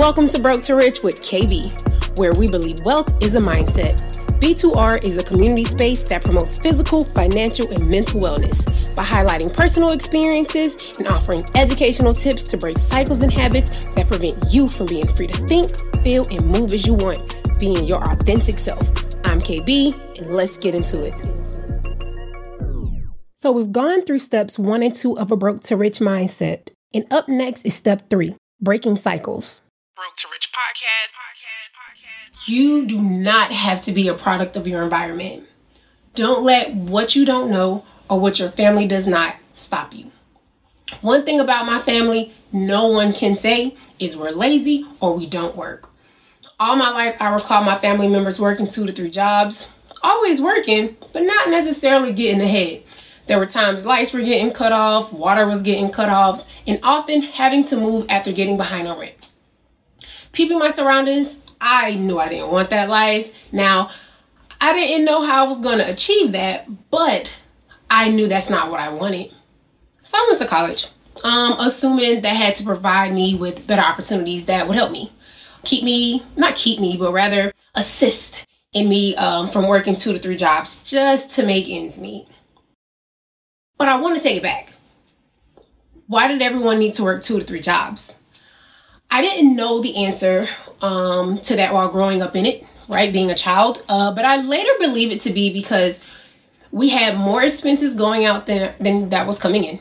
Welcome to Broke to Rich with KB, where we believe wealth is a mindset. B2R is a community space that promotes physical, financial, and mental wellness by highlighting personal experiences and offering educational tips to break cycles and habits that prevent you from being free to think, feel, and move as you want, being your authentic self. I'm KB, and let's get into it. So, we've gone through steps one and two of a broke to rich mindset. And up next is step three breaking cycles. Broke to Rich podcast. You do not have to be a product of your environment. Don't let what you don't know or what your family does not stop you. One thing about my family, no one can say is we're lazy or we don't work. All my life, I recall my family members working two to three jobs, always working, but not necessarily getting ahead. There were times lights were getting cut off, water was getting cut off, and often having to move after getting behind on rent. People in my surroundings, I knew I didn't want that life. Now, I didn't know how I was going to achieve that, but I knew that's not what I wanted. So I went to college, um, assuming that had to provide me with better opportunities that would help me. Keep me, not keep me, but rather assist in me um, from working two to three jobs just to make ends meet. But I want to take it back. Why did everyone need to work two to three jobs? I didn't know the answer um, to that while growing up in it, right? Being a child. Uh, but I later believe it to be because we had more expenses going out than, than that was coming in.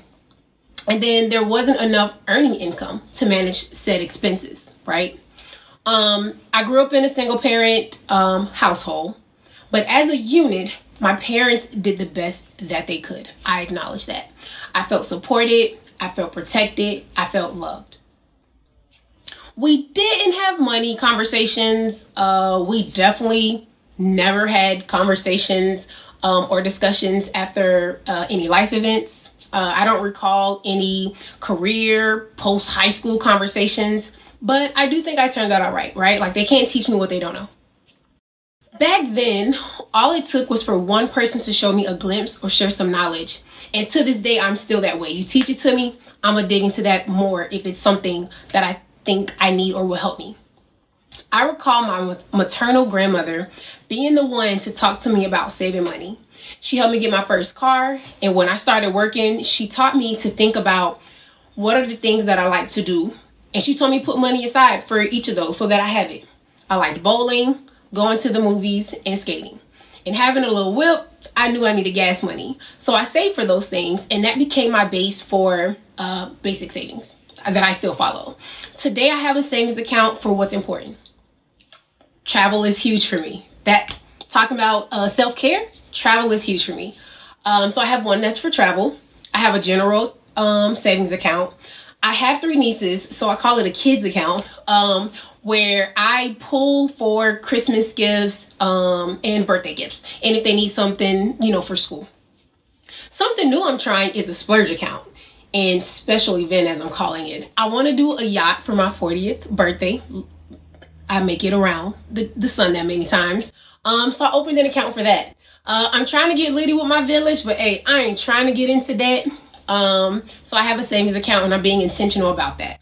And then there wasn't enough earning income to manage said expenses, right? Um, I grew up in a single parent um, household, but as a unit, my parents did the best that they could. I acknowledge that. I felt supported, I felt protected, I felt loved. We didn't have money conversations. Uh, we definitely never had conversations um, or discussions after uh, any life events. Uh, I don't recall any career post high school conversations, but I do think I turned out right, right? Like they can't teach me what they don't know. Back then, all it took was for one person to show me a glimpse or share some knowledge. And to this day, I'm still that way. You teach it to me, I'm gonna dig into that more if it's something that I think I need or will help me. I recall my maternal grandmother being the one to talk to me about saving money. She helped me get my first car, and when I started working, she taught me to think about what are the things that I like to do. And she told me to put money aside for each of those so that I have it. I liked bowling, going to the movies, and skating. And having a little whip, I knew I needed gas money. So I saved for those things, and that became my base for uh, basic savings that I still follow. Today, I have a savings account for what's important. Travel is huge for me. That talking about uh, self care, travel is huge for me. Um, so I have one that's for travel. I have a general um, savings account. I have three nieces, so I call it a kids account. Um, where I pull for Christmas gifts um, and birthday gifts, and if they need something, you know, for school. Something new I'm trying is a splurge account and special event, as I'm calling it. I want to do a yacht for my 40th birthday. I make it around the, the sun that many times. Um, so I opened an account for that. Uh, I'm trying to get litty with my village, but hey, I ain't trying to get into that. Um, so I have a savings account and I'm being intentional about that.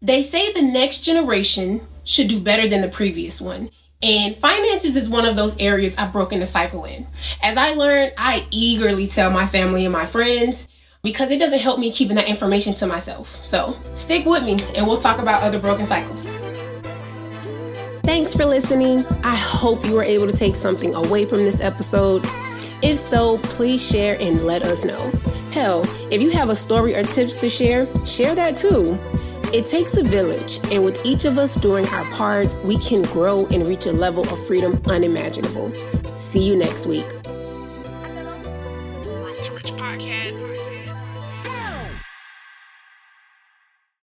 They say the next generation should do better than the previous one. And finances is one of those areas I've broken the cycle in. As I learned, I eagerly tell my family and my friends because it doesn't help me keeping that information to myself. So stick with me and we'll talk about other broken cycles. Thanks for listening. I hope you were able to take something away from this episode. If so, please share and let us know. Hell, if you have a story or tips to share, share that too. It takes a village, and with each of us doing our part, we can grow and reach a level of freedom unimaginable. See you next week.